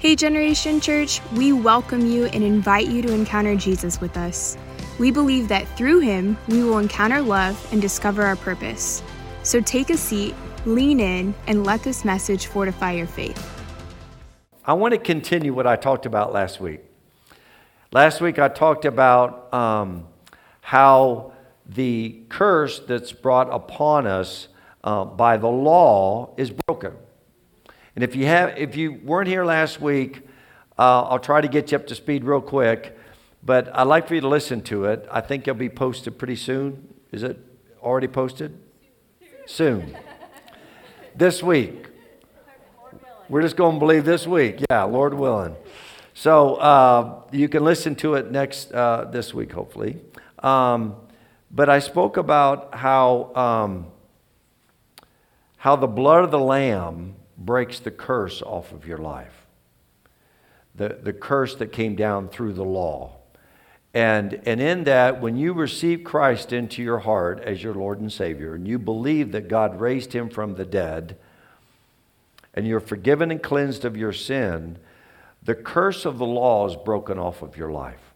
Hey, Generation Church, we welcome you and invite you to encounter Jesus with us. We believe that through him, we will encounter love and discover our purpose. So take a seat, lean in, and let this message fortify your faith. I want to continue what I talked about last week. Last week, I talked about um, how the curse that's brought upon us uh, by the law is broken. And if you, have, if you weren't here last week, uh, I'll try to get you up to speed real quick. But I'd like for you to listen to it. I think it'll be posted pretty soon. Is it already posted? Soon. this week. We're just going to believe this week. Yeah, Lord willing. So uh, you can listen to it next uh, this week, hopefully. Um, but I spoke about how um, how the blood of the lamb breaks the curse off of your life. The, the curse that came down through the law. And, and in that, when you receive Christ into your heart as your Lord and Savior, and you believe that God raised him from the dead, and you're forgiven and cleansed of your sin, the curse of the law is broken off of your life.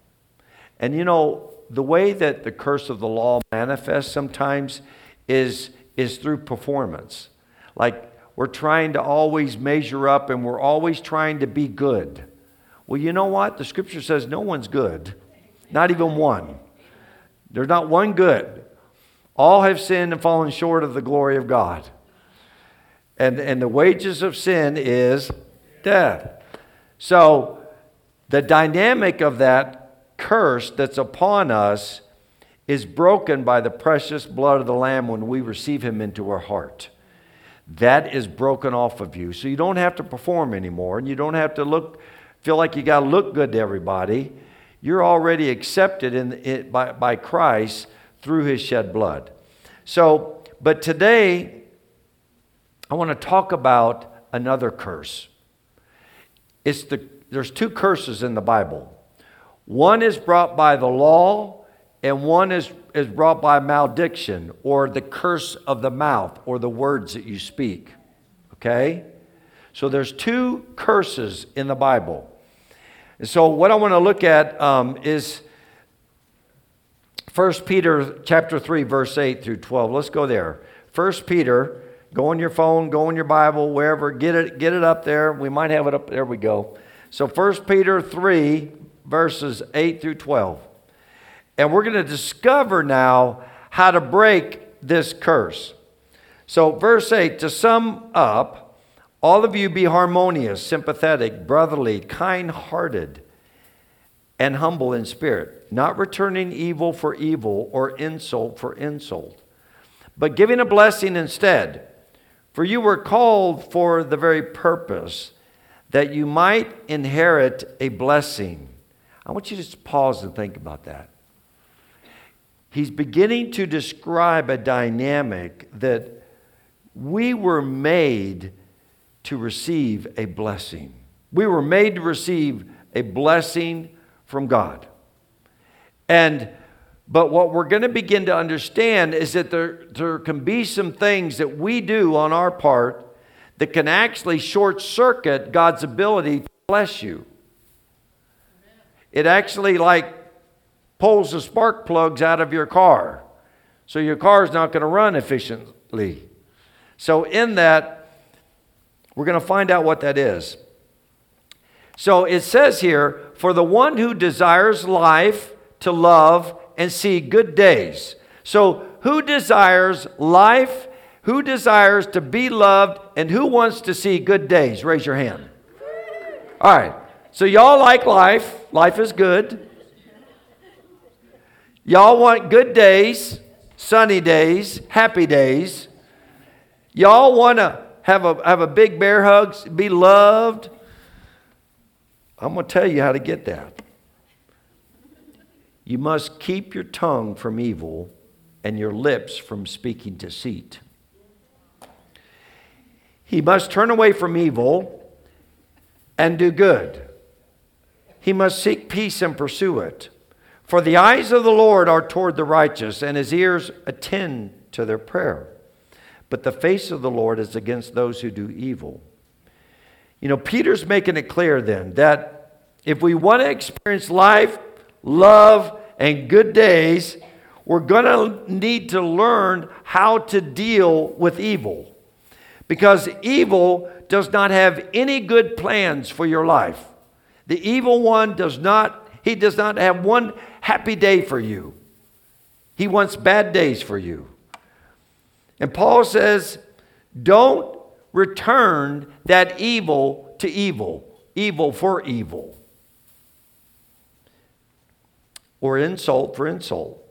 And you know, the way that the curse of the law manifests sometimes is, is through performance. Like we're trying to always measure up and we're always trying to be good. Well, you know what? The scripture says no one's good, not even one. There's not one good. All have sinned and fallen short of the glory of God. And, and the wages of sin is death. So, the dynamic of that curse that's upon us is broken by the precious blood of the Lamb when we receive Him into our heart that is broken off of you. So you don't have to perform anymore and you don't have to look, feel like you got to look good to everybody. You're already accepted in, in, by, by Christ through his shed blood. So, but today, I want to talk about another curse. It's the, there's two curses in the Bible. One is brought by the law, and one is is brought by malediction or the curse of the mouth or the words that you speak. Okay? So there's two curses in the Bible. And so what I want to look at um, is 1 Peter chapter 3, verse 8 through 12. Let's go there. 1 Peter, go on your phone, go on your Bible, wherever, get it, get it up there. We might have it up there we go. So 1 Peter 3, verses 8 through 12. And we're going to discover now how to break this curse. So, verse 8 to sum up, all of you be harmonious, sympathetic, brotherly, kind hearted, and humble in spirit, not returning evil for evil or insult for insult, but giving a blessing instead. For you were called for the very purpose that you might inherit a blessing. I want you to just pause and think about that he's beginning to describe a dynamic that we were made to receive a blessing. We were made to receive a blessing from God. And but what we're going to begin to understand is that there, there can be some things that we do on our part that can actually short circuit God's ability to bless you. It actually like pulls the spark plugs out of your car. So your car is not going to run efficiently. So, in that, we're going to find out what that is. So it says here, for the one who desires life to love and see good days. So, who desires life? Who desires to be loved? And who wants to see good days? Raise your hand. All right. So, y'all like life. Life is good. Y'all want good days, sunny days, happy days. Y'all want to have a, have a big bear hug, be loved. I'm going to tell you how to get that. You must keep your tongue from evil and your lips from speaking deceit. He must turn away from evil and do good. He must seek peace and pursue it. For the eyes of the Lord are toward the righteous, and his ears attend to their prayer. But the face of the Lord is against those who do evil. You know, Peter's making it clear then that if we want to experience life, love, and good days, we're going to need to learn how to deal with evil. Because evil does not have any good plans for your life. The evil one does not, he does not have one happy day for you. He wants bad days for you. And Paul says, don't return that evil to evil, evil for evil, or insult for insult,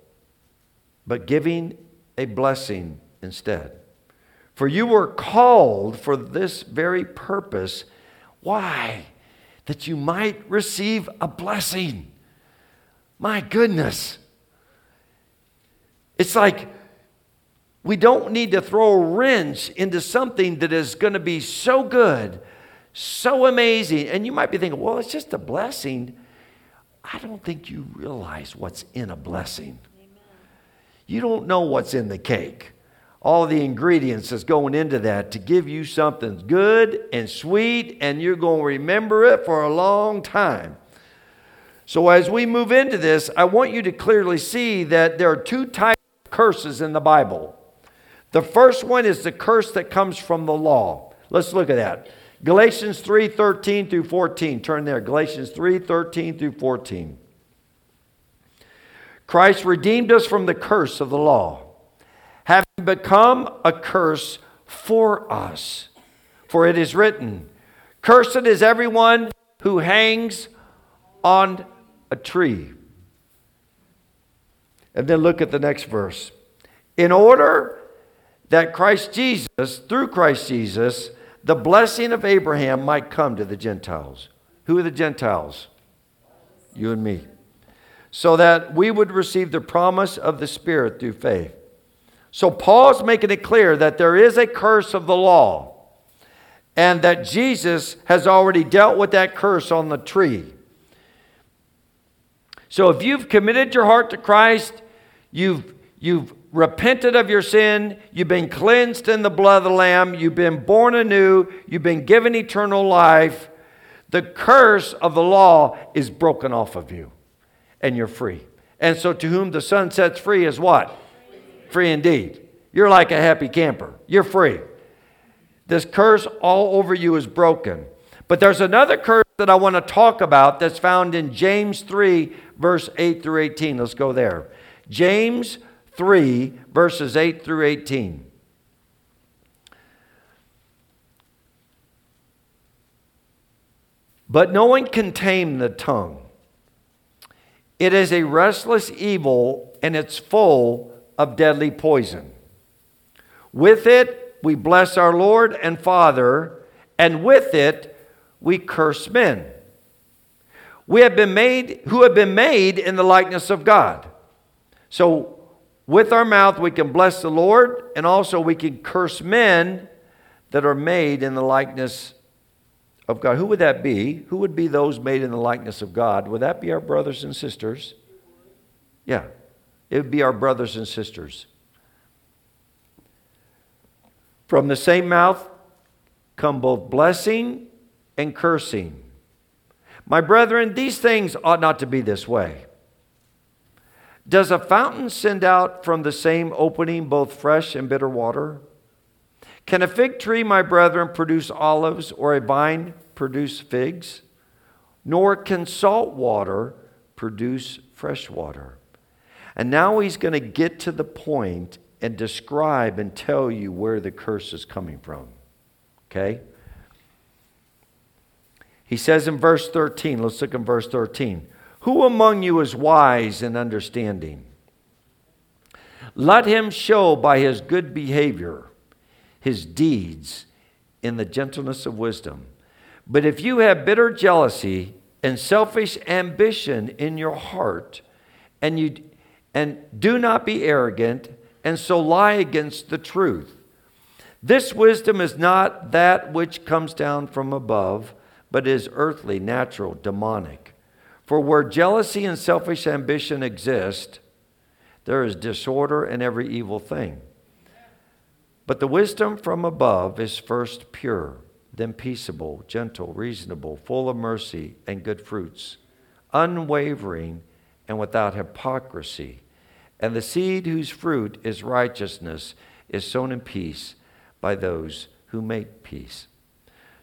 but giving a blessing instead. For you were called for this very purpose. Why? That you might receive a blessing. My goodness. It's like we don't need to throw a wrench into something that is going to be so good, so amazing. And you might be thinking, well, it's just a blessing. I don't think you realize what's in a blessing. You don't know what's in the cake. All the ingredients that's going into that to give you something good and sweet, and you're going to remember it for a long time. So, as we move into this, I want you to clearly see that there are two types of curses in the Bible. The first one is the curse that comes from the law. Let's look at that. Galatians 3 13 through 14. Turn there. Galatians 3 13 through 14. Christ redeemed us from the curse of the law, having become a curse for us. For it is written, Cursed is everyone who hangs on a tree. And then look at the next verse. In order that Christ Jesus, through Christ Jesus, the blessing of Abraham might come to the Gentiles. Who are the Gentiles? You and me. So that we would receive the promise of the Spirit through faith. So Paul's making it clear that there is a curse of the law and that Jesus has already dealt with that curse on the tree. So if you've committed your heart to Christ, you've, you've repented of your sin, you've been cleansed in the blood of the Lamb, you've been born anew, you've been given eternal life, the curse of the law is broken off of you, and you're free. And so, to whom the Son sets free is what? Free indeed. You're like a happy camper, you're free. This curse all over you is broken. But there's another curse that I want to talk about that's found in James 3, verse 8 through 18. Let's go there. James 3, verses 8 through 18. But no one can tame the tongue. It is a restless evil and it's full of deadly poison. With it, we bless our Lord and Father, and with it, we curse men. We have been made, who have been made in the likeness of God. So with our mouth, we can bless the Lord, and also we can curse men that are made in the likeness of God. Who would that be? Who would be those made in the likeness of God? Would that be our brothers and sisters? Yeah, it would be our brothers and sisters. From the same mouth come both blessing and cursing. My brethren, these things ought not to be this way. Does a fountain send out from the same opening both fresh and bitter water? Can a fig tree, my brethren, produce olives, or a vine produce figs? Nor can salt water produce fresh water. And now he's going to get to the point and describe and tell you where the curse is coming from. Okay? He says in verse 13, let's look in verse 13. Who among you is wise and understanding? Let him show by his good behavior his deeds in the gentleness of wisdom. But if you have bitter jealousy and selfish ambition in your heart, and you and do not be arrogant, and so lie against the truth. This wisdom is not that which comes down from above, but is earthly, natural, demonic. For where jealousy and selfish ambition exist, there is disorder and every evil thing. But the wisdom from above is first pure, then peaceable, gentle, reasonable, full of mercy and good fruits, unwavering and without hypocrisy. And the seed whose fruit is righteousness is sown in peace by those who make peace.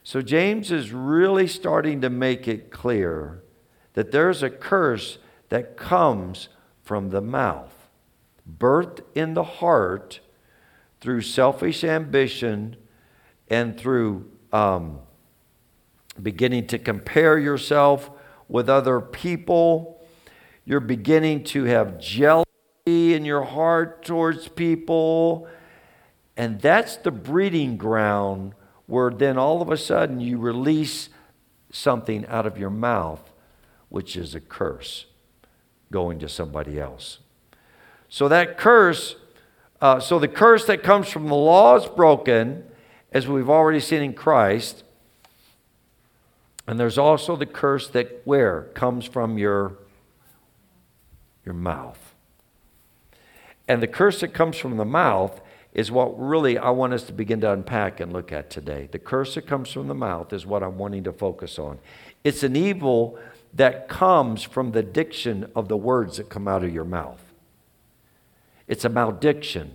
So James is really starting to make it clear that there's a curse that comes from the mouth, birthed in the heart through selfish ambition and through um, beginning to compare yourself with other people. You're beginning to have jealousy in your heart towards people. And that's the breeding ground where then all of a sudden you release something out of your mouth, which is a curse going to somebody else. So that curse, uh, so the curse that comes from the law is broken, as we've already seen in Christ. And there's also the curse that where comes from your your mouth. And the curse that comes from the mouth is what really I want us to begin to unpack and look at today. The curse that comes from the mouth is what I'm wanting to focus on. It's an evil that comes from the diction of the words that come out of your mouth. It's a malediction.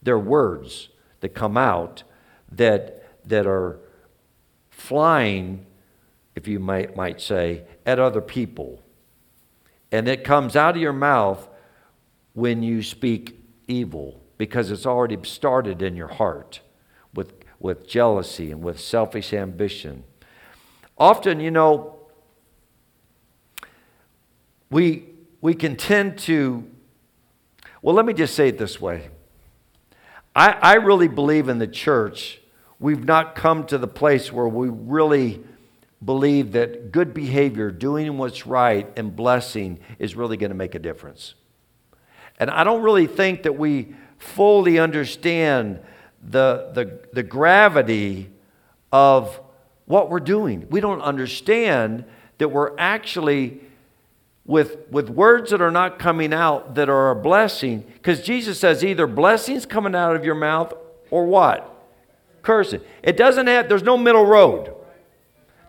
They're words that come out that, that are flying, if you might, might say, at other people. And it comes out of your mouth when you speak evil because it's already started in your heart with, with jealousy and with selfish ambition. Often, you know, we, we can tend to, well, let me just say it this way. I, I really believe in the church, we've not come to the place where we really believe that good behavior, doing what's right, and blessing is really going to make a difference. And I don't really think that we fully understand the, the, the gravity of what we're doing. We don't understand that we're actually with, with words that are not coming out that are a blessing. Because Jesus says either blessings coming out of your mouth or what? Cursing. It doesn't have, there's no middle road.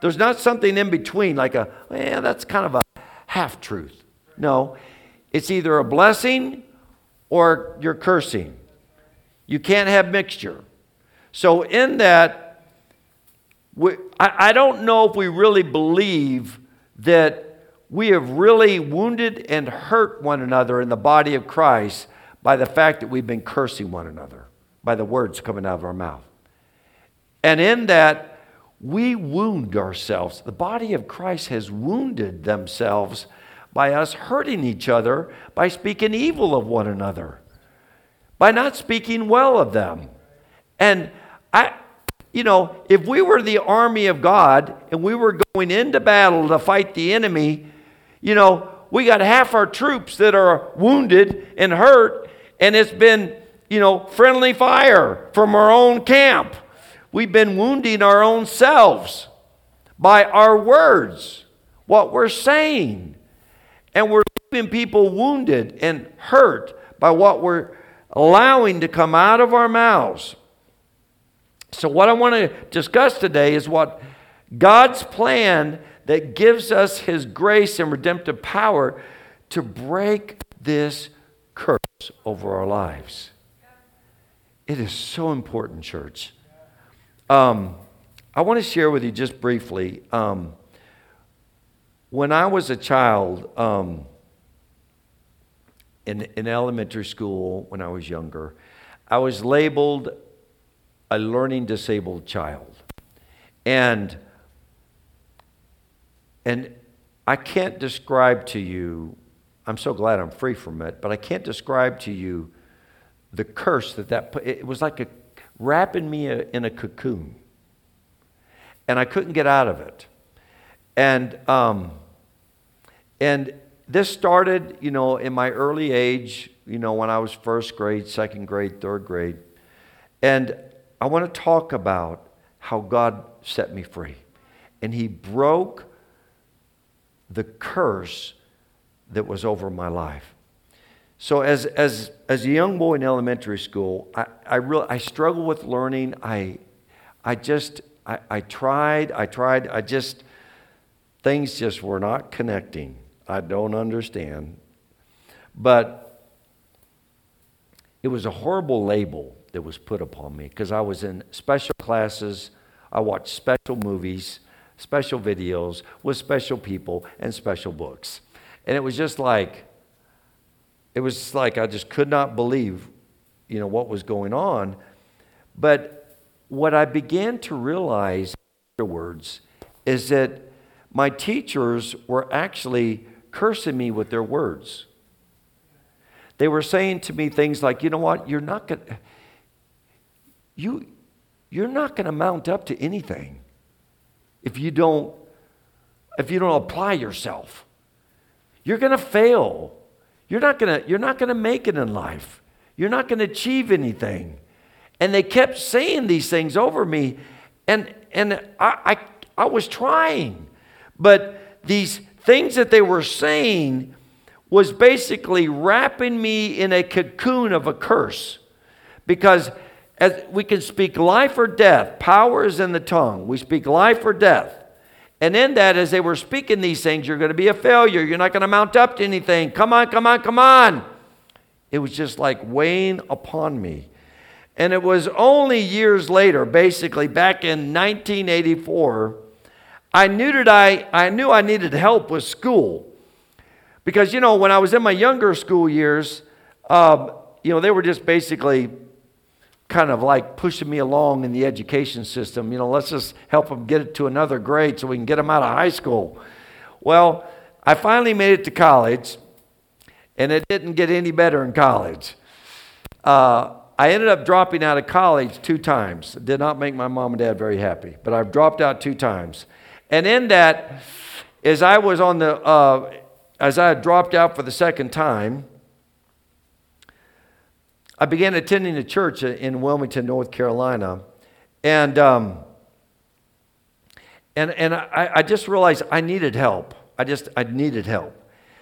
There's not something in between, like a, yeah, that's kind of a half truth. No, it's either a blessing or you're cursing. You can't have mixture. So, in that, we, I, I don't know if we really believe that we have really wounded and hurt one another in the body of Christ by the fact that we've been cursing one another, by the words coming out of our mouth. And in that, we wound ourselves. The body of Christ has wounded themselves by us hurting each other, by speaking evil of one another, by not speaking well of them. And I, you know, if we were the army of God and we were going into battle to fight the enemy, you know, we got half our troops that are wounded and hurt, and it's been, you know, friendly fire from our own camp. We've been wounding our own selves by our words, what we're saying. And we're leaving people wounded and hurt by what we're allowing to come out of our mouths. So, what I want to discuss today is what God's plan that gives us His grace and redemptive power to break this curse over our lives. It is so important, church. Um, I want to share with you just briefly. Um, when I was a child um, in, in elementary school, when I was younger, I was labeled a learning disabled child. And and I can't describe to you, I'm so glad I'm free from it, but I can't describe to you the curse that that put, it was like a, wrapping me in a cocoon. And I couldn't get out of it. And, um, and this started, you know, in my early age, you know, when I was first grade, second grade, third grade. And I want to talk about how God set me free. And He broke the curse that was over my life. So as, as, as a young boy in elementary school, I, I, really, I struggled with learning. I, I just, I I, tried, I tried, I just, things just were not connecting. I don't understand. But it was a horrible label that was put upon me because I was in special classes, I watched special movies, special videos with special people and special books. And it was just like, it was like I just could not believe, you know, what was going on. But what I began to realize afterwards is that my teachers were actually cursing me with their words. They were saying to me things like, you know what, you're not going to, you, you're not going to mount up to anything if you don't, if you don't apply yourself. You're going to fail. You're not going to, you're not going to make it in life. You're not going to achieve anything. And they kept saying these things over me. And, and I, I, I was trying. But these things that they were saying was basically wrapping me in a cocoon of a curse. Because as we can speak life or death, power is in the tongue. We speak life or death. And in that, as they were speaking these things, you're going to be a failure. You're not going to mount up to anything. Come on, come on, come on. It was just like weighing upon me. And it was only years later, basically back in 1984, I knew that I, I knew I needed help with school. Because, you know, when I was in my younger school years, um, you know, they were just basically kind of like pushing me along in the education system. You know, let's just help them get it to another grade so we can get them out of high school. Well, I finally made it to college, and it didn't get any better in college. Uh, I ended up dropping out of college two times. It did not make my mom and dad very happy, but I've dropped out two times. And in that, as I was on the, uh, as I had dropped out for the second time, I began attending a church in Wilmington, North Carolina, and um, and and I, I just realized I needed help. I just I needed help,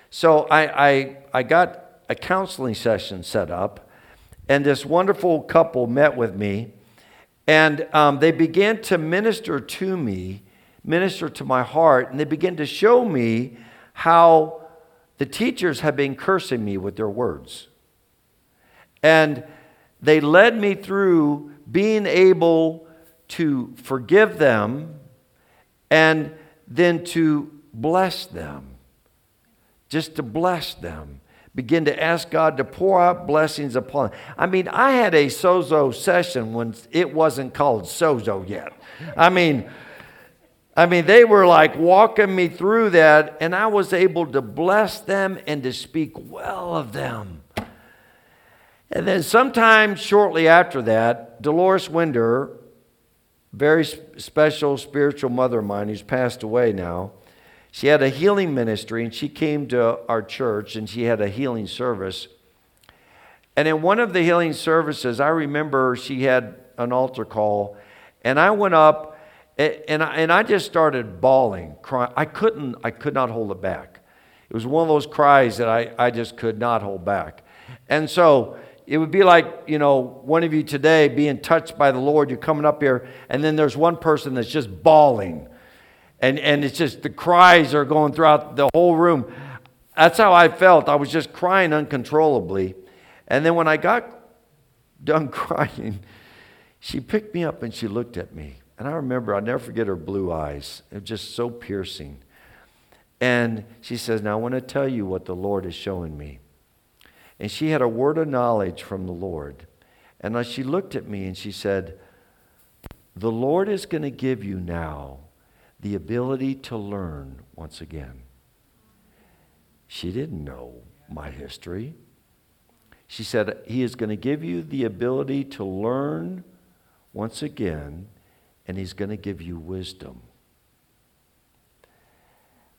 so I I, I got a counseling session set up and this wonderful couple met with me, and um, they began to minister to me, minister to my heart, and they began to show me how the teachers had been cursing me with their words. And they led me through being able to forgive them and then to bless them, just to bless them begin to ask God to pour out blessings upon. Them. I mean, I had a sozo session when it wasn't called sozo yet. I mean, I mean, they were like walking me through that, and I was able to bless them and to speak well of them. And then, sometime shortly after that, Dolores Winder, very special spiritual mother of mine who's passed away now, she had a healing ministry and she came to our church and she had a healing service. And in one of the healing services, I remember she had an altar call and I went up and I, and I just started bawling, crying. I couldn't, I could not hold it back. It was one of those cries that I, I just could not hold back. And so it would be like, you know, one of you today being touched by the Lord, you're coming up here, and then there's one person that's just bawling and, and it's just the cries are going throughout the whole room. That's how I felt. I was just crying uncontrollably. And then when I got done crying, she picked me up and she looked at me. And I remember, I'll never forget her blue eyes. It was just so piercing. And she says, Now I want to tell you what the Lord is showing me. And she had a word of knowledge from the Lord. And she looked at me and she said, The Lord is going to give you now the ability to learn once again. She didn't know my history. She said, He is going to give you the ability to learn once again, and He's going to give you wisdom.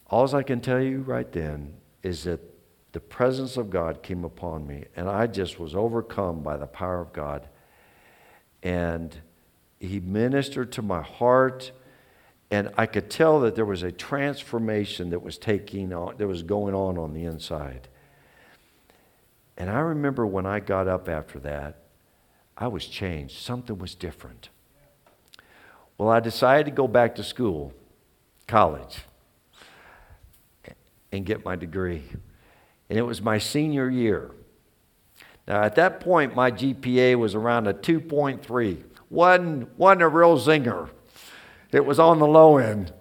All I can tell you right then is that the presence of God came upon me, and I just was overcome by the power of God. And He ministered to my heart and I could tell that there was a transformation that was taking on, that was going on on the inside. And I remember when I got up after that, I was changed. Something was different. Well, I decided to go back to school, college, and get my degree. And it was my senior year. Now, at that point, my GPA was around a 2.3. Wasn't, wasn't a real zinger, it was on the low end.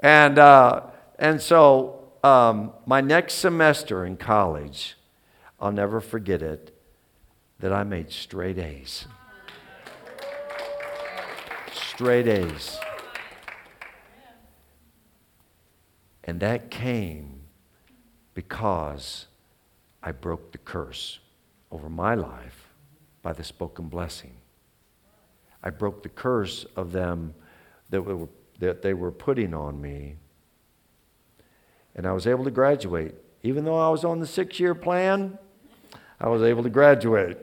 And, uh, and so, um, my next semester in college, I'll never forget it, that I made straight A's. Straight A's. And that came because I broke the curse over my life by the spoken blessing. I broke the curse of them that, were, that they were putting on me. And I was able to graduate. Even though I was on the six year plan, I was able to graduate.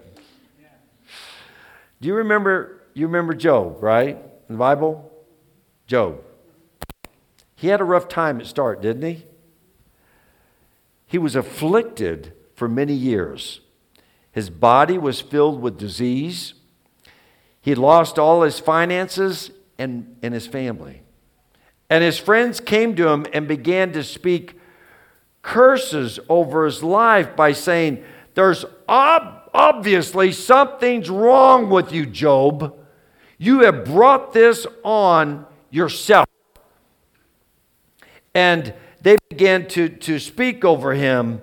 Do you remember, you remember Job, right? In the Bible? Job. He had a rough time at start, didn't he? He was afflicted for many years. His body was filled with disease. He lost all his finances and, and his family. And his friends came to him and began to speak curses over his life by saying, There's ob- obviously something's wrong with you, Job. You have brought this on yourself. And they began to, to speak over him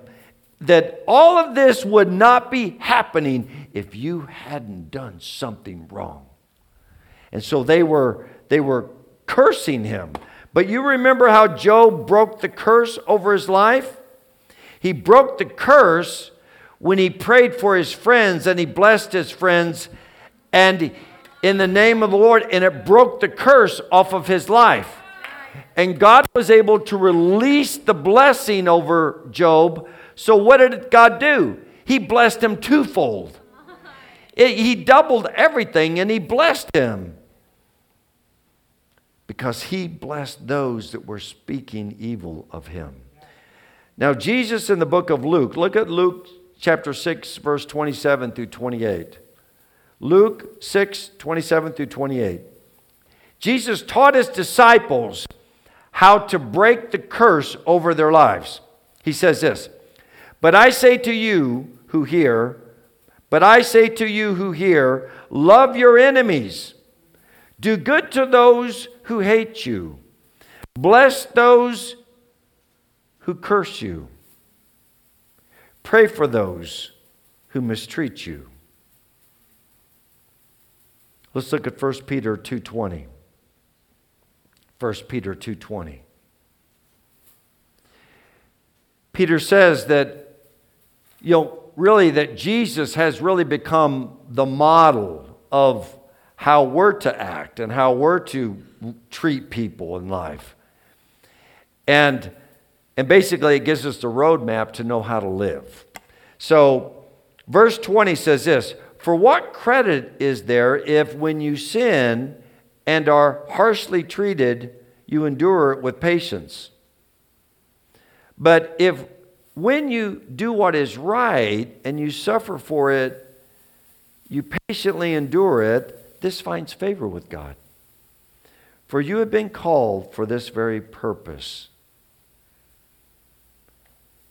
that all of this would not be happening if you hadn't done something wrong. And so they were, they were cursing him. But you remember how Job broke the curse over his life? He broke the curse when he prayed for his friends and he blessed his friends and in the name of the Lord, and it broke the curse off of his life. And God was able to release the blessing over Job so, what did God do? He blessed him twofold. It, he doubled everything and he blessed him because he blessed those that were speaking evil of him. Now, Jesus in the book of Luke, look at Luke chapter 6, verse 27 through 28. Luke 6, 27 through 28. Jesus taught his disciples how to break the curse over their lives. He says this but I say to you who hear, but I say to you who hear, love your enemies. Do good to those who hate you. Bless those who curse you. Pray for those who mistreat you. Let's look at 1 Peter 2:20. 1 Peter 2:20. Peter says that you know, really that Jesus has really become the model of how we're to act and how we're to treat people in life. And, and basically, it gives us the roadmap to know how to live. So, verse 20 says this For what credit is there if when you sin and are harshly treated, you endure it with patience? But if when you do what is right and you suffer for it, you patiently endure it, this finds favor with God. For you have been called for this very purpose.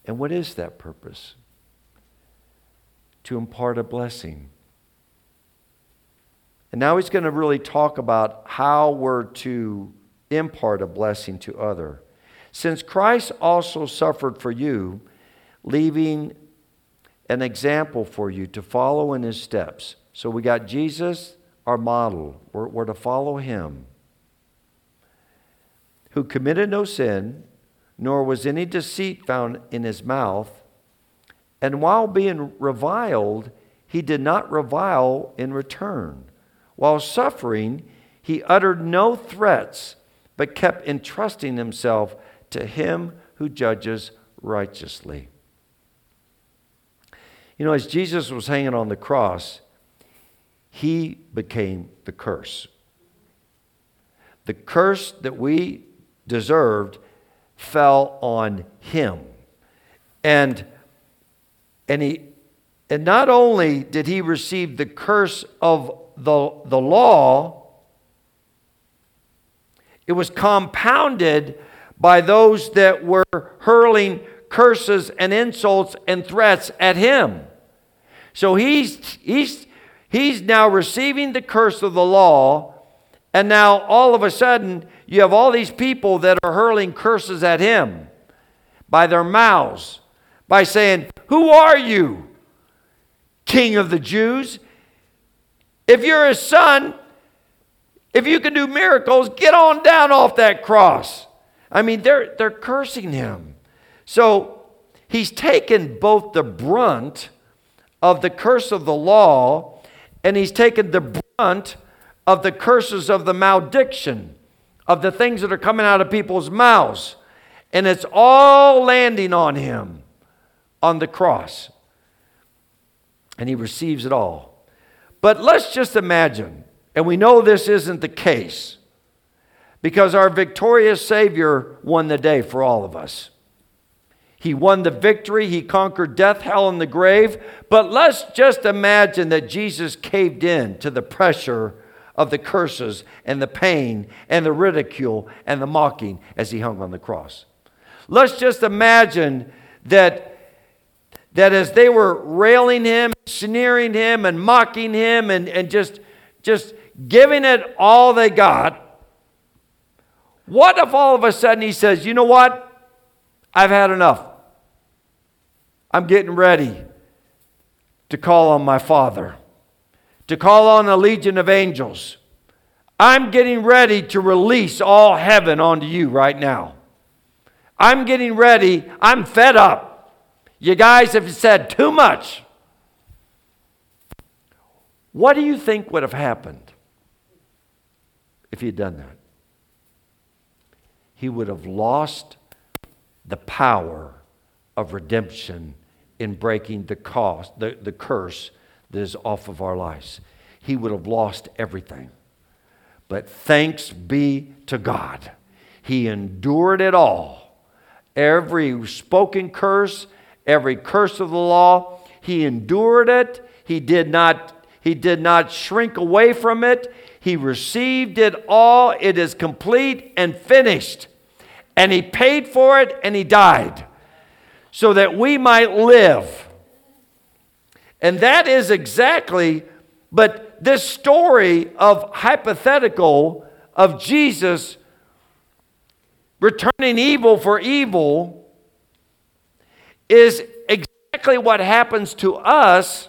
And what is that purpose? To impart a blessing. And now he's going to really talk about how we're to impart a blessing to other. Since Christ also suffered for you, leaving an example for you to follow in his steps. So we got Jesus, our model. We're, we're to follow him. Who committed no sin, nor was any deceit found in his mouth. And while being reviled, he did not revile in return. While suffering, he uttered no threats, but kept entrusting himself to him who judges righteously. You know, as Jesus was hanging on the cross, he became the curse. The curse that we deserved fell on him. And, and, he, and not only did he receive the curse of the, the law, it was compounded by those that were hurling curses and insults and threats at him. So he's, he's, he's now receiving the curse of the law, and now all of a sudden, you have all these people that are hurling curses at him by their mouths, by saying, Who are you, King of the Jews? If you're his son, if you can do miracles, get on down off that cross. I mean, they're, they're cursing him. So he's taken both the brunt of the curse of the law and he's taken the brunt of the curses of the malediction, of the things that are coming out of people's mouths. And it's all landing on him on the cross. And he receives it all. But let's just imagine, and we know this isn't the case, because our victorious Savior won the day for all of us. He won the victory. He conquered death, hell, and the grave. But let's just imagine that Jesus caved in to the pressure of the curses and the pain and the ridicule and the mocking as he hung on the cross. Let's just imagine that, that as they were railing him, sneering him, and mocking him, and, and just, just giving it all they got, what if all of a sudden he says, You know what? I've had enough. I'm getting ready to call on my Father, to call on a legion of angels. I'm getting ready to release all heaven onto you right now. I'm getting ready. I'm fed up. You guys have said too much. What do you think would have happened if he had done that? He would have lost the power of redemption in breaking the cost, the, the curse that is off of our lives. He would have lost everything. But thanks be to God. He endured it all. Every spoken curse, every curse of the law, he endured it. He did not, he did not shrink away from it. He received it all. It is complete and finished. And he paid for it and he died so that we might live. And that is exactly, but this story of hypothetical of Jesus returning evil for evil is exactly what happens to us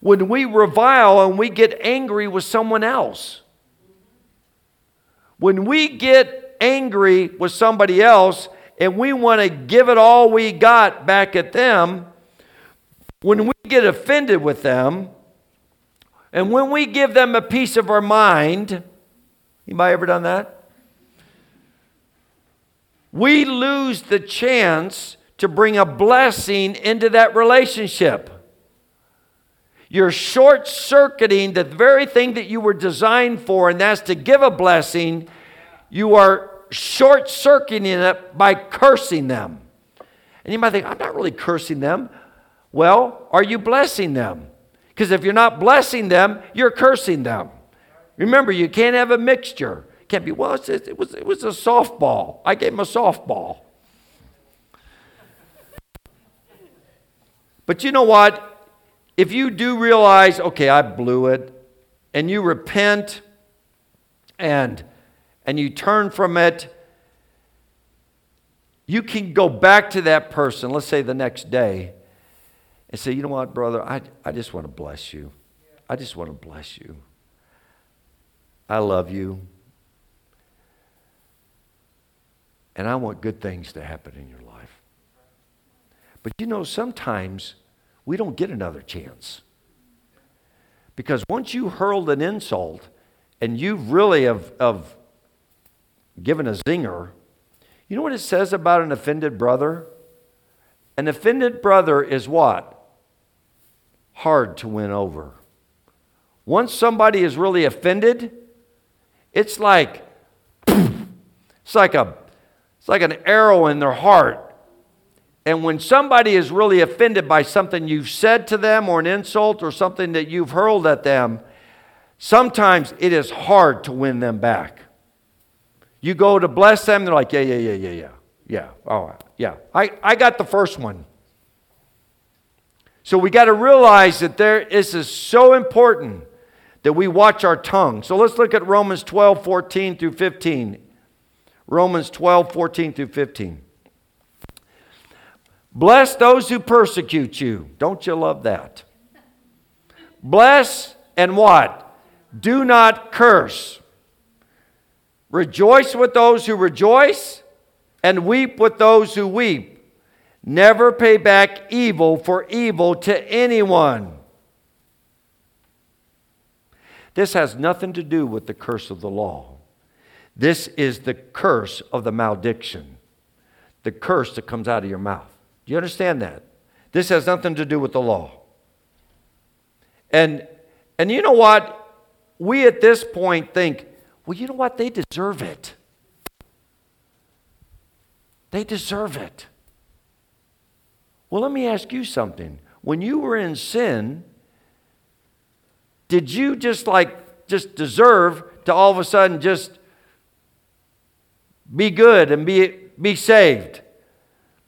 when we revile and we get angry with someone else. When we get angry with somebody else and we want to give it all we got back at them, when we get offended with them, and when we give them a piece of our mind, anybody ever done that? We lose the chance to bring a blessing into that relationship. You're short circuiting the very thing that you were designed for, and that's to give a blessing. You are short circuiting it by cursing them. And you might think, I'm not really cursing them. Well, are you blessing them? Because if you're not blessing them, you're cursing them. Remember, you can't have a mixture. It can't be, well, it, was, it was a softball. I gave him a softball. But you know what? If you do realize, okay, I blew it, and you repent and and you turn from it, you can go back to that person, let's say the next day, and say, you know what, brother, I, I just want to bless you. I just want to bless you. I love you. And I want good things to happen in your life. But you know, sometimes we don't get another chance. Because once you hurled an insult and you really have, have given a zinger. You know what it says about an offended brother? An offended brother is what? Hard to win over. Once somebody is really offended, it's like it's like a it's like an arrow in their heart. And when somebody is really offended by something you've said to them or an insult or something that you've hurled at them, sometimes it is hard to win them back. You go to bless them, they're like, yeah, yeah, yeah, yeah, yeah. Yeah, all right, yeah. I, I got the first one. So we got to realize that there, this is so important that we watch our tongue. So let's look at Romans 12, 14 through 15. Romans 12, 14 through 15. Bless those who persecute you. Don't you love that? Bless and what? Do not curse. Rejoice with those who rejoice, and weep with those who weep. Never pay back evil for evil to anyone. This has nothing to do with the curse of the law. This is the curse of the malediction, the curse that comes out of your mouth. You understand that? This has nothing to do with the law. And, and you know what? We at this point think, well, you know what? They deserve it. They deserve it. Well, let me ask you something. When you were in sin, did you just like, just deserve to all of a sudden just be good and be, be saved?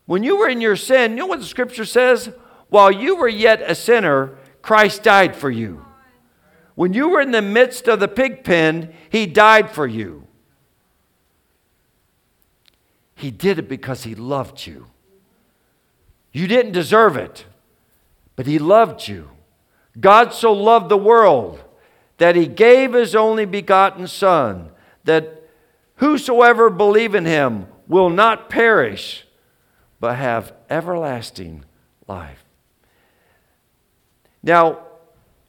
When you were in your sin, you know what the scripture says? While you were yet a sinner, Christ died for you. When you were in the midst of the pig pen, he died for you. He did it because he loved you. You didn't deserve it, but he loved you. God so loved the world that he gave his only begotten Son, that whosoever believe in him will not perish, but have everlasting life. Now,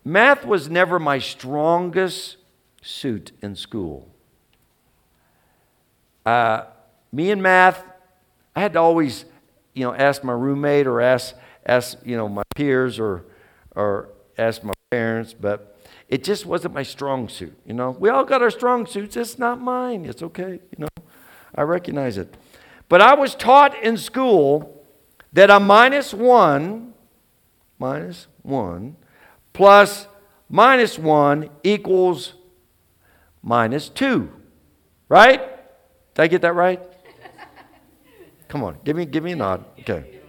math was never my strongest suit in school. Uh, me and math, I had to always, you know, ask my roommate or ask, ask you know, my peers or, or ask my parents, but it just wasn't my strong suit, you know. We all got our strong suits. It's not mine. It's okay, you know. I recognize it. But I was taught in school that a minus one, minus one, plus minus one equals minus two. Right? Did I get that right? Come on, give me, give me a nod. Okay.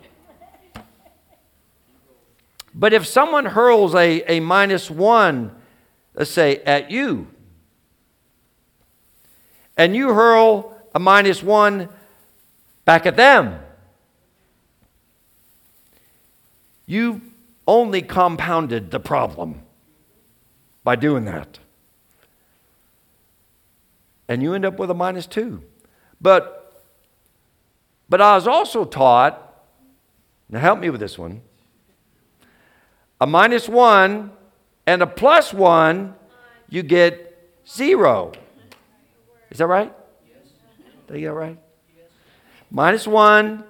But if someone hurls a, a minus one, let's say, at you, and you hurl a minus one back at them, you only compounded the problem by doing that. And you end up with a minus two. But, but I was also taught, now help me with this one a minus one and a plus one, you get zero. Is that right? Did I get it right? Minus one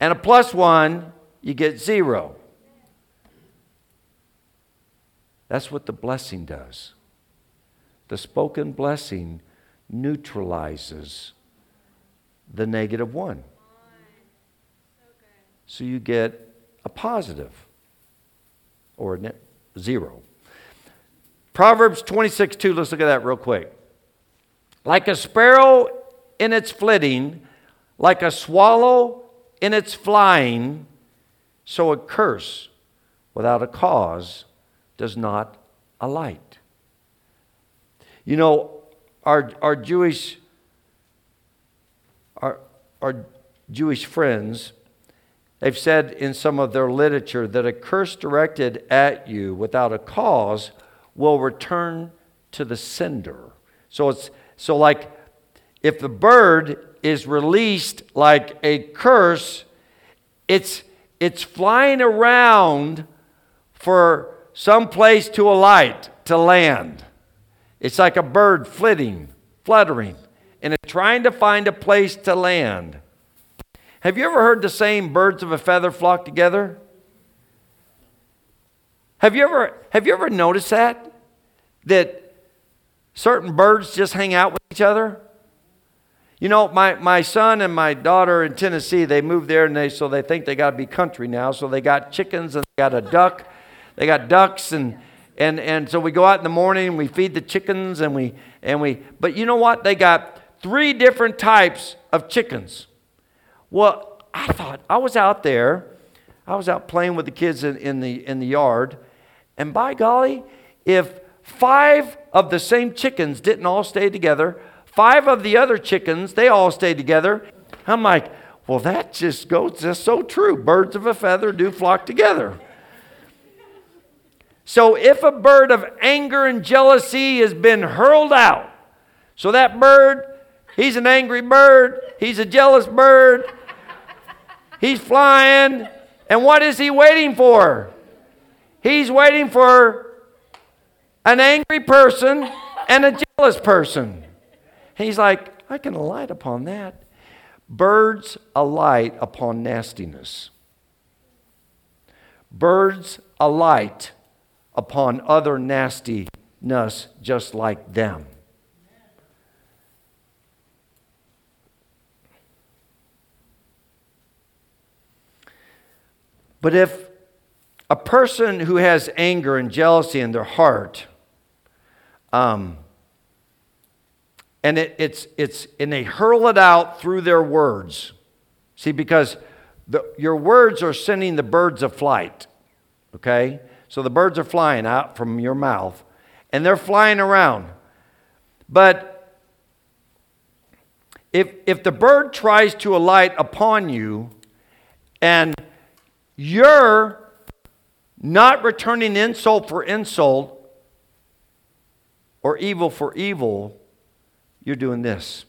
and a plus one, you get zero. That's what the blessing does. The spoken blessing neutralizes the negative one. So you get a positive or a zero. Proverbs 26 2, let's look at that real quick. Like a sparrow in its flitting, like a swallow in its flying, so a curse without a cause does not alight. You know, our, our Jewish our, our Jewish friends They've said in some of their literature that a curse directed at you without a cause will return to the sender. So it's so like if the bird is released like a curse, it's it's flying around for some place to alight, to land. It's like a bird flitting, fluttering, and it's trying to find a place to land. Have you ever heard the saying, birds of a feather flock together? Have you ever, have you ever noticed that? That certain birds just hang out with each other? You know, my, my son and my daughter in Tennessee, they moved there and they so they think they gotta be country now. So they got chickens and they got a duck. They got ducks and and and so we go out in the morning and we feed the chickens and we and we but you know what? They got three different types of chickens. Well, I thought, I was out there, I was out playing with the kids in, in, the, in the yard, and by golly, if five of the same chickens didn't all stay together, five of the other chickens, they all stayed together. I'm like, well, that just goes just so true. Birds of a feather do flock together. So if a bird of anger and jealousy has been hurled out, so that bird, he's an angry bird, he's a jealous bird, he's flying, and what is he waiting for? He's waiting for an angry person and a jealous person. He's like, I can alight upon that. Birds alight upon nastiness. Birds alight upon other nastiness just like them. But if a person who has anger and jealousy in their heart, um, and it, it's, it's, and they hurl it out through their words. See, because the, your words are sending the birds of flight, okay? So the birds are flying out from your mouth, and they're flying around. But if, if the bird tries to alight upon you, and you're not returning insult for insult or evil for evil, you're doing this.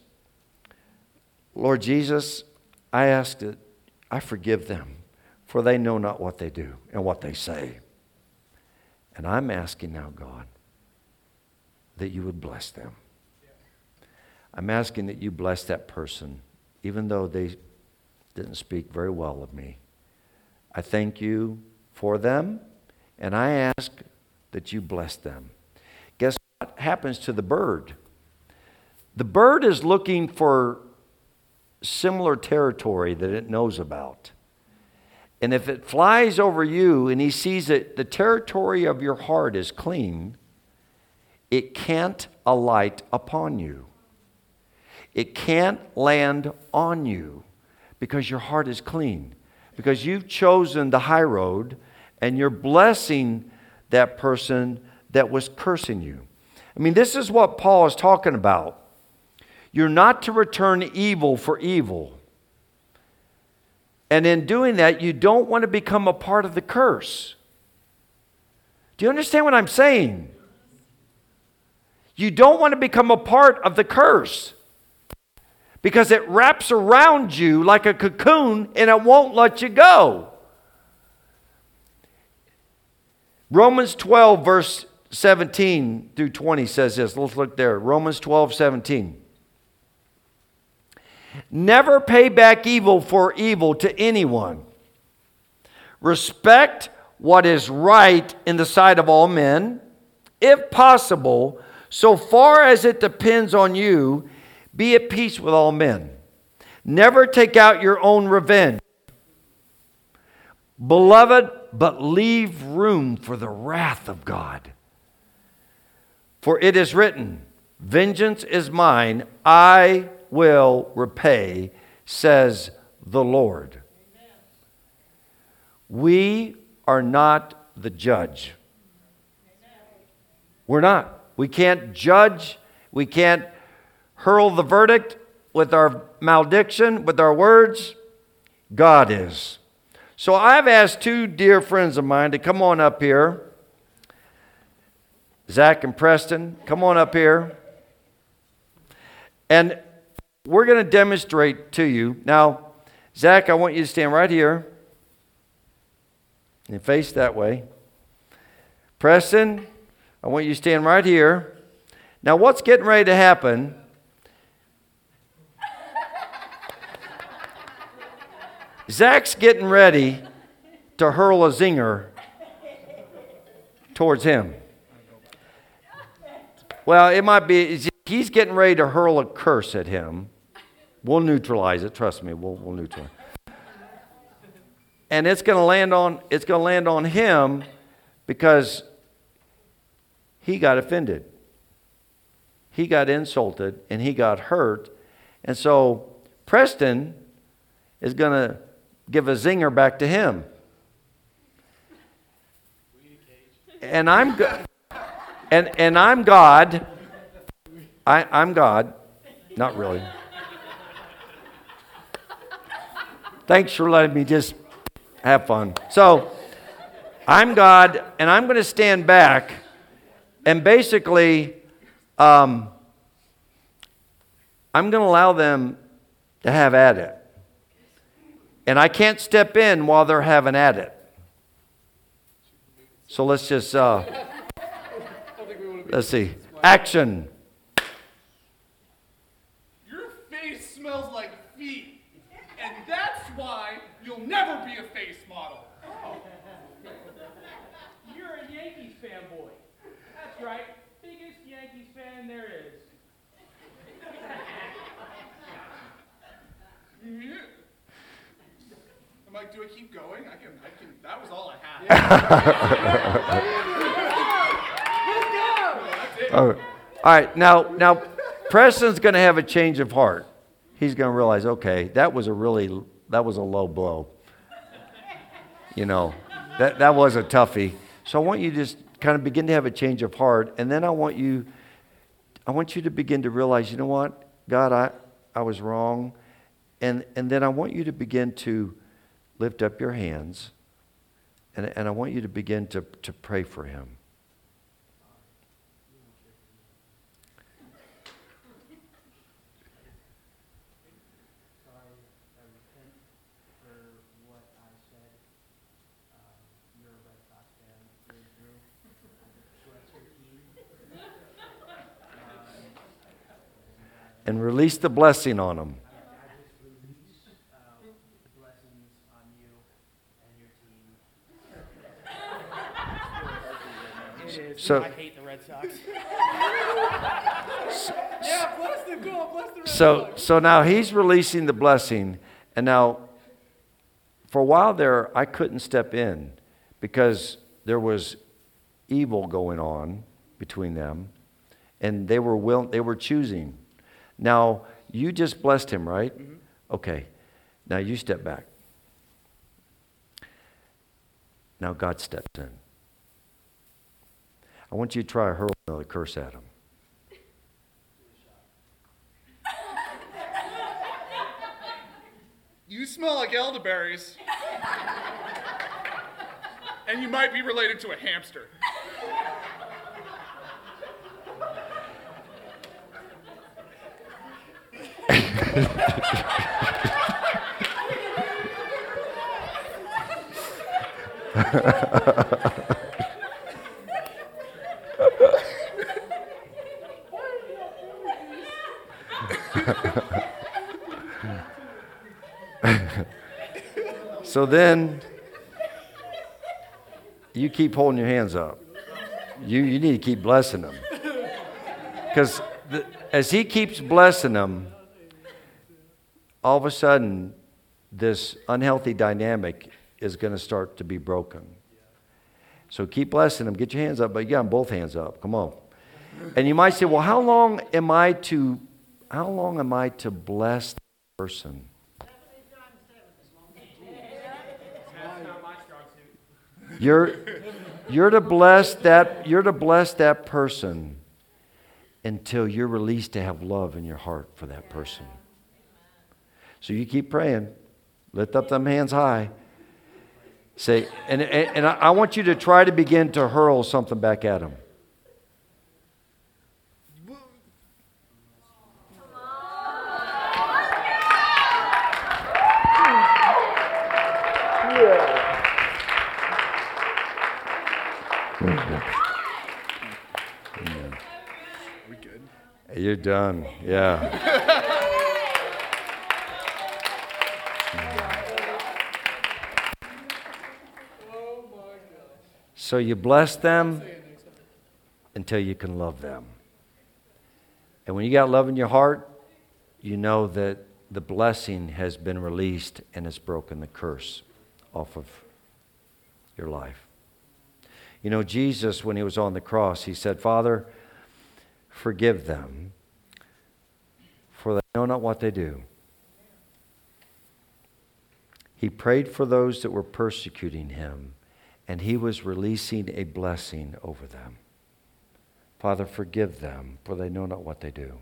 Lord Jesus, I ask that I forgive them, for they know not what they do and what they say. And I'm asking now, God, that you would bless them. I'm asking that you bless that person, even though they didn't speak very well of me. I thank you for them, and I ask that you bless them. Guess what happens to the bird? The bird is looking for similar territory that it knows about. And if it flies over you and he sees that the territory of your heart is clean, it can't alight upon you. It can't land on you because your heart is clean. Because you've chosen the high road and you're blessing that person that was cursing you. I mean, this is what Paul is talking about. You're not to return evil for evil. And in doing that, you don't want to become a part of the curse. Do you understand what I'm saying? You don't want to become a part of the curse because it wraps around you like a cocoon and it won't let you go. Romans 12, verse 17 through 20 says this. Let's look there. Romans 12, 17. Never pay back evil for evil to anyone. Respect what is right in the sight of all men. If possible, so far as it depends on you, be at peace with all men. Never take out your own revenge. Beloved, but leave room for the wrath of God. For it is written, Vengeance is mine, I will repay, says the Lord. We are not the judge. We're not. We can't judge. We can't hurl the verdict with our malediction, with our words. God is. So I've asked two dear friends of mine to come on up here. Zach and Preston, come on up here. And we're going to demonstrate to you. Now, Zach, I want you to stand right here and face that way. Preston, I want you to stand right here. Now, what's getting ready to happen? Zach's getting ready to hurl a zinger towards him. Well, it might be, he's getting ready to hurl a curse at him. We'll neutralize it. Trust me, we'll, we'll neutralize. And it's going to land on it's going to land on him because he got offended. He got insulted and he got hurt And so Preston is going to give a zinger back to him. And I'm go- and and I'm God. I, I'm God. Not really. Thanks for letting me just have fun. So I'm God, and I'm going to stand back and basically um, I'm going to allow them to have at it. And I can't step in while they're having at it. So let's just, uh, let's see. Action. Your face smells like feet, and that's why you'll never be a face model. You're a Yankees fanboy. That's right. Biggest Yankees fan there is. Yeah. I'm like, do I keep going? I can, I can. That was all I had. Oh, all right, now, now, Preston's going to have a change of heart. He's going to realize, okay, that was a really, that was a low blow. You know, that, that was a toughie. So I want you to just kind of begin to have a change of heart, and then I want you, I want you to begin to realize, you know what, God, I, I was wrong, and and then I want you to begin to lift up your hands, and and I want you to begin to to pray for him. And release the blessing on them. I just release uh, blessings on you and your team. It is. So- I hate the Red Sox. yeah, bless the goal, bless the Red So, Sox. so now he's releasing the blessing, and now, for a while there, I couldn't step in because there was evil going on between them, and they were will, they were choosing. Now you just blessed him, right? Mm-hmm. Okay. Now you step back. Now God steps in. I want you to try to hurl another curse at him. You smell like elderberries. and you might be related to a hamster. So then, you keep holding your hands up. You, you need to keep blessing them. Because the, as he keeps blessing them, all of a sudden, this unhealthy dynamic is going to start to be broken. So keep blessing them. Get your hands up, but you got them both hands up. Come on. And you might say, well, how long am I to, how long am I to bless the person? You're, you're to bless that, you're to bless that person until you're released to have love in your heart for that person. So you keep praying. Lift up them hands high. Say, and, and, and I want you to try to begin to hurl something back at them. You're done. Yeah. So you bless them until you can love them. And when you got love in your heart, you know that the blessing has been released and has broken the curse off of your life. You know, Jesus, when he was on the cross, he said, Father, forgive them, for they know not what they do. He prayed for those that were persecuting him, and he was releasing a blessing over them. Father, forgive them, for they know not what they do.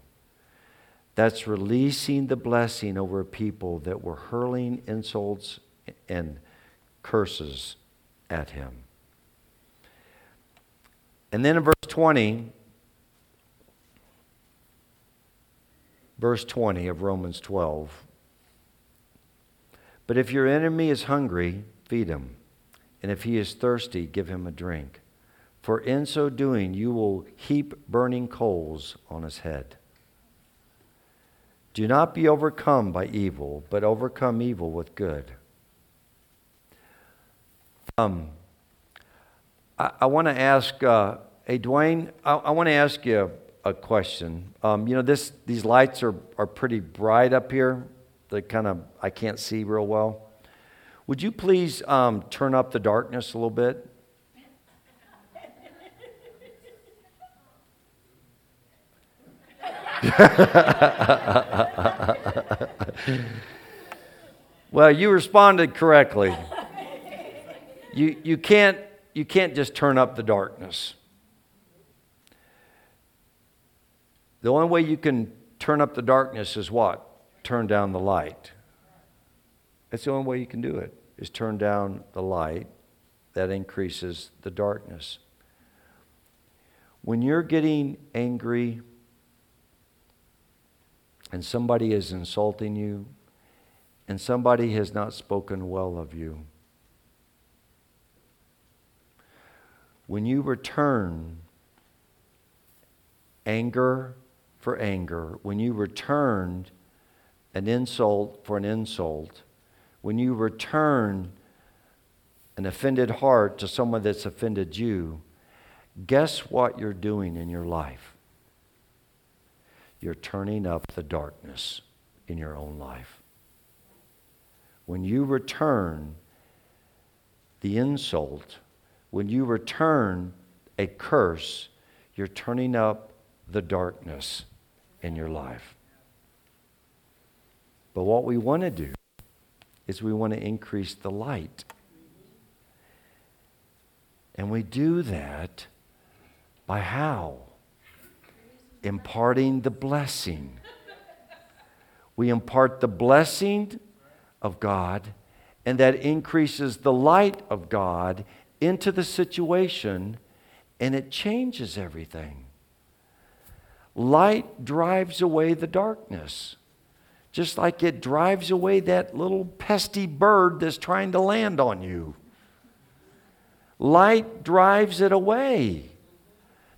That's releasing the blessing over people that were hurling insults and curses at him. And then in verse 20, verse 20 of Romans 12. But if your enemy is hungry, feed him. And if he is thirsty, give him a drink. For in so doing, you will heap burning coals on his head. Do not be overcome by evil, but overcome evil with good. Um, I, I want to ask, uh, hey, Dwayne, I, I want to ask you a, question. Um, you know, this, these lights are, are pretty bright up here. They kind of, I can't see real well. Would you please um, turn up the darkness a little bit? well, you responded correctly. You, you, can't, you can't just turn up the darkness. The only way you can turn up the darkness is what? Turn down the light. That's the only way you can do it, is turn down the light. That increases the darkness. When you're getting angry, and somebody is insulting you, and somebody has not spoken well of you, when you return anger for anger, when you return an insult for an insult, when you return an offended heart to someone that's offended you, guess what you're doing in your life? you're turning up the darkness in your own life. When you return the insult, when you return a curse, you're turning up the darkness in your life. But what we want to do is we want to increase the light. And we do that by how? imparting the blessing. We impart the blessing of God, and that increases the light of God into the situation, and it changes everything. Light drives away the darkness, just like it drives away that little pesty bird that's trying to land on you. Light drives it away.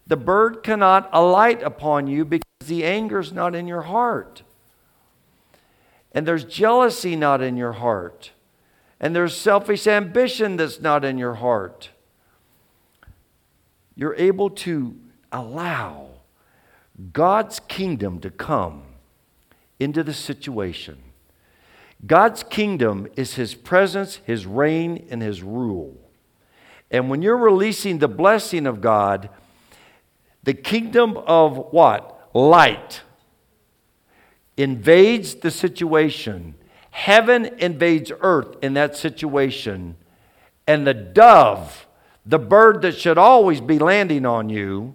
The bird cannot alight upon you because the anger is not in your heart. And there's jealousy not in your heart. And there's selfish ambition that's not in your heart. You're able to allow God's kingdom to come into the situation. God's kingdom is His presence, His reign, and His rule. And when you're releasing the blessing of God, the kingdom of what? Light invades the situation. Heaven invades earth in that situation. And the dove, the bird that should always be landing on you,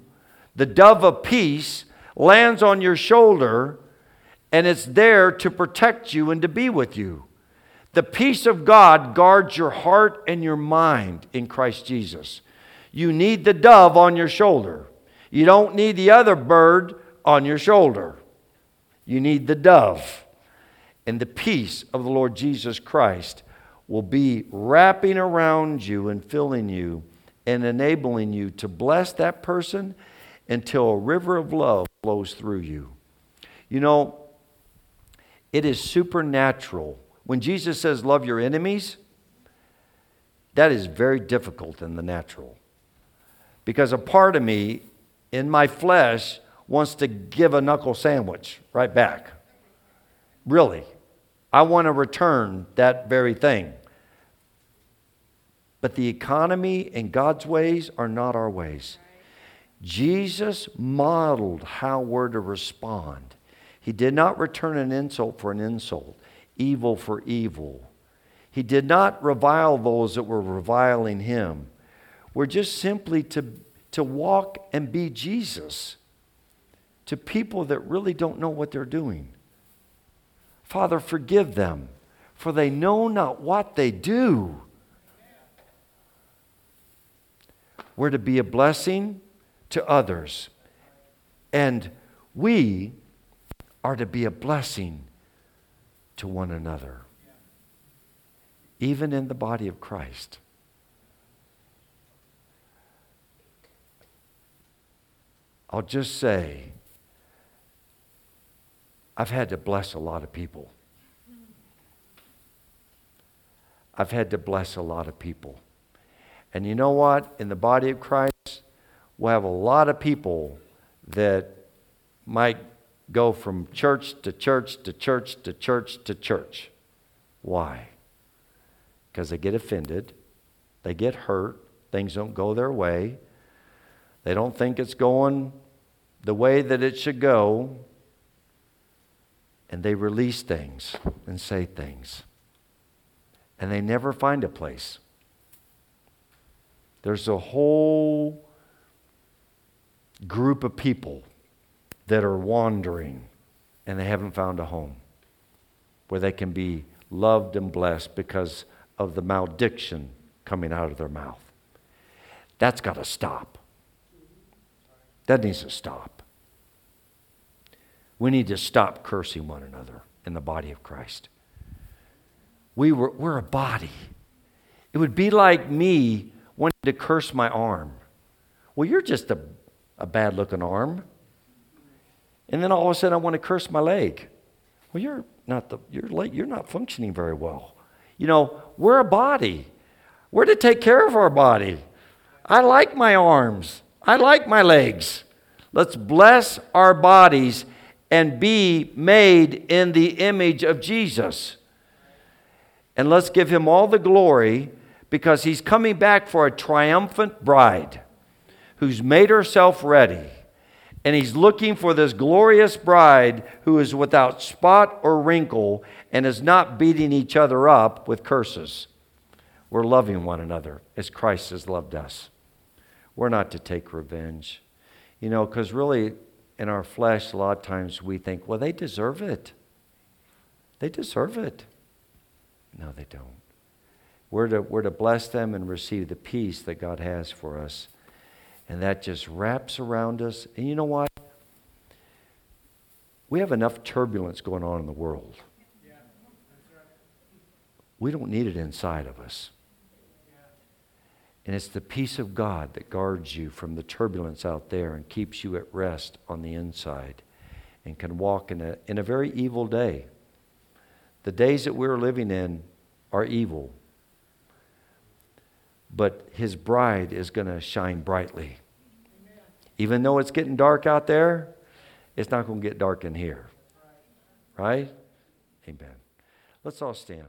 the dove of peace, lands on your shoulder and it's there to protect you and to be with you. The peace of God guards your heart and your mind in Christ Jesus. You need the dove on your shoulder. You don't need the other bird on your shoulder. You need the dove. And the peace of the Lord Jesus Christ will be wrapping around you and filling you and enabling you to bless that person until a river of love flows through you. You know, it is supernatural. When Jesus says, Love your enemies, that is very difficult in the natural. Because a part of me in my flesh wants to give a knuckle sandwich right back. Really. I want to return that very thing. But the economy and God's ways are not our ways. Jesus modeled how we're to respond. He did not return an insult for an insult, evil for evil. He did not revile those that were reviling him. We're just simply to, to walk and be Jesus to people that really don't know what they're doing. Father, forgive them, for they know not what they do. We're to be a blessing to others. And we are to be a blessing to one another, even in the body of Christ. I'll just say, I've had to bless a lot of people. I've had to bless a lot of people. And you know what? In the body of Christ, we'll have a lot of people that might go from church to church to church to church to church. Why? Because they get offended, they get hurt, things don't go their way, they don't think it's going the way that it should go, and they release things and say things. And they never find a place. There's a whole group of people that are wandering and they haven't found a home where they can be loved and blessed because of the malediction coming out of their mouth. That's got to stop. That needs to stop. We need to stop cursing one another in the body of Christ. We were, we're a body. It would be like me wanting to curse my arm. Well, you're just a, a bad looking arm. And then all of a sudden I want to curse my leg. Well, you're not the you're late, you're not functioning very well. You know, we're a body. We're to take care of our body. I like my arms. I like my legs. Let's bless our bodies and be made in the image of Jesus. And let's give him all the glory because he's coming back for a triumphant bride who's made herself ready. And he's looking for this glorious bride who is without spot or wrinkle and is not beating each other up with curses. We're loving one another as Christ has loved us. We're not to take revenge. You know, because really, in our flesh, a lot of times we think, well, they deserve it. They deserve it. No, they don't. We're to, we're to bless them and receive the peace that God has for us. And that just wraps around us. And you know what? We have enough turbulence going on in the world. We don't need it inside of us. And it's the peace of God that guards you from the turbulence out there and keeps you at rest on the inside and can walk in a, in a very evil day. The days that we're living in are evil but his bride is going to shine brightly. Even though it's getting dark out there, it's not going to get dark in here. Right? Amen. Let's all stand.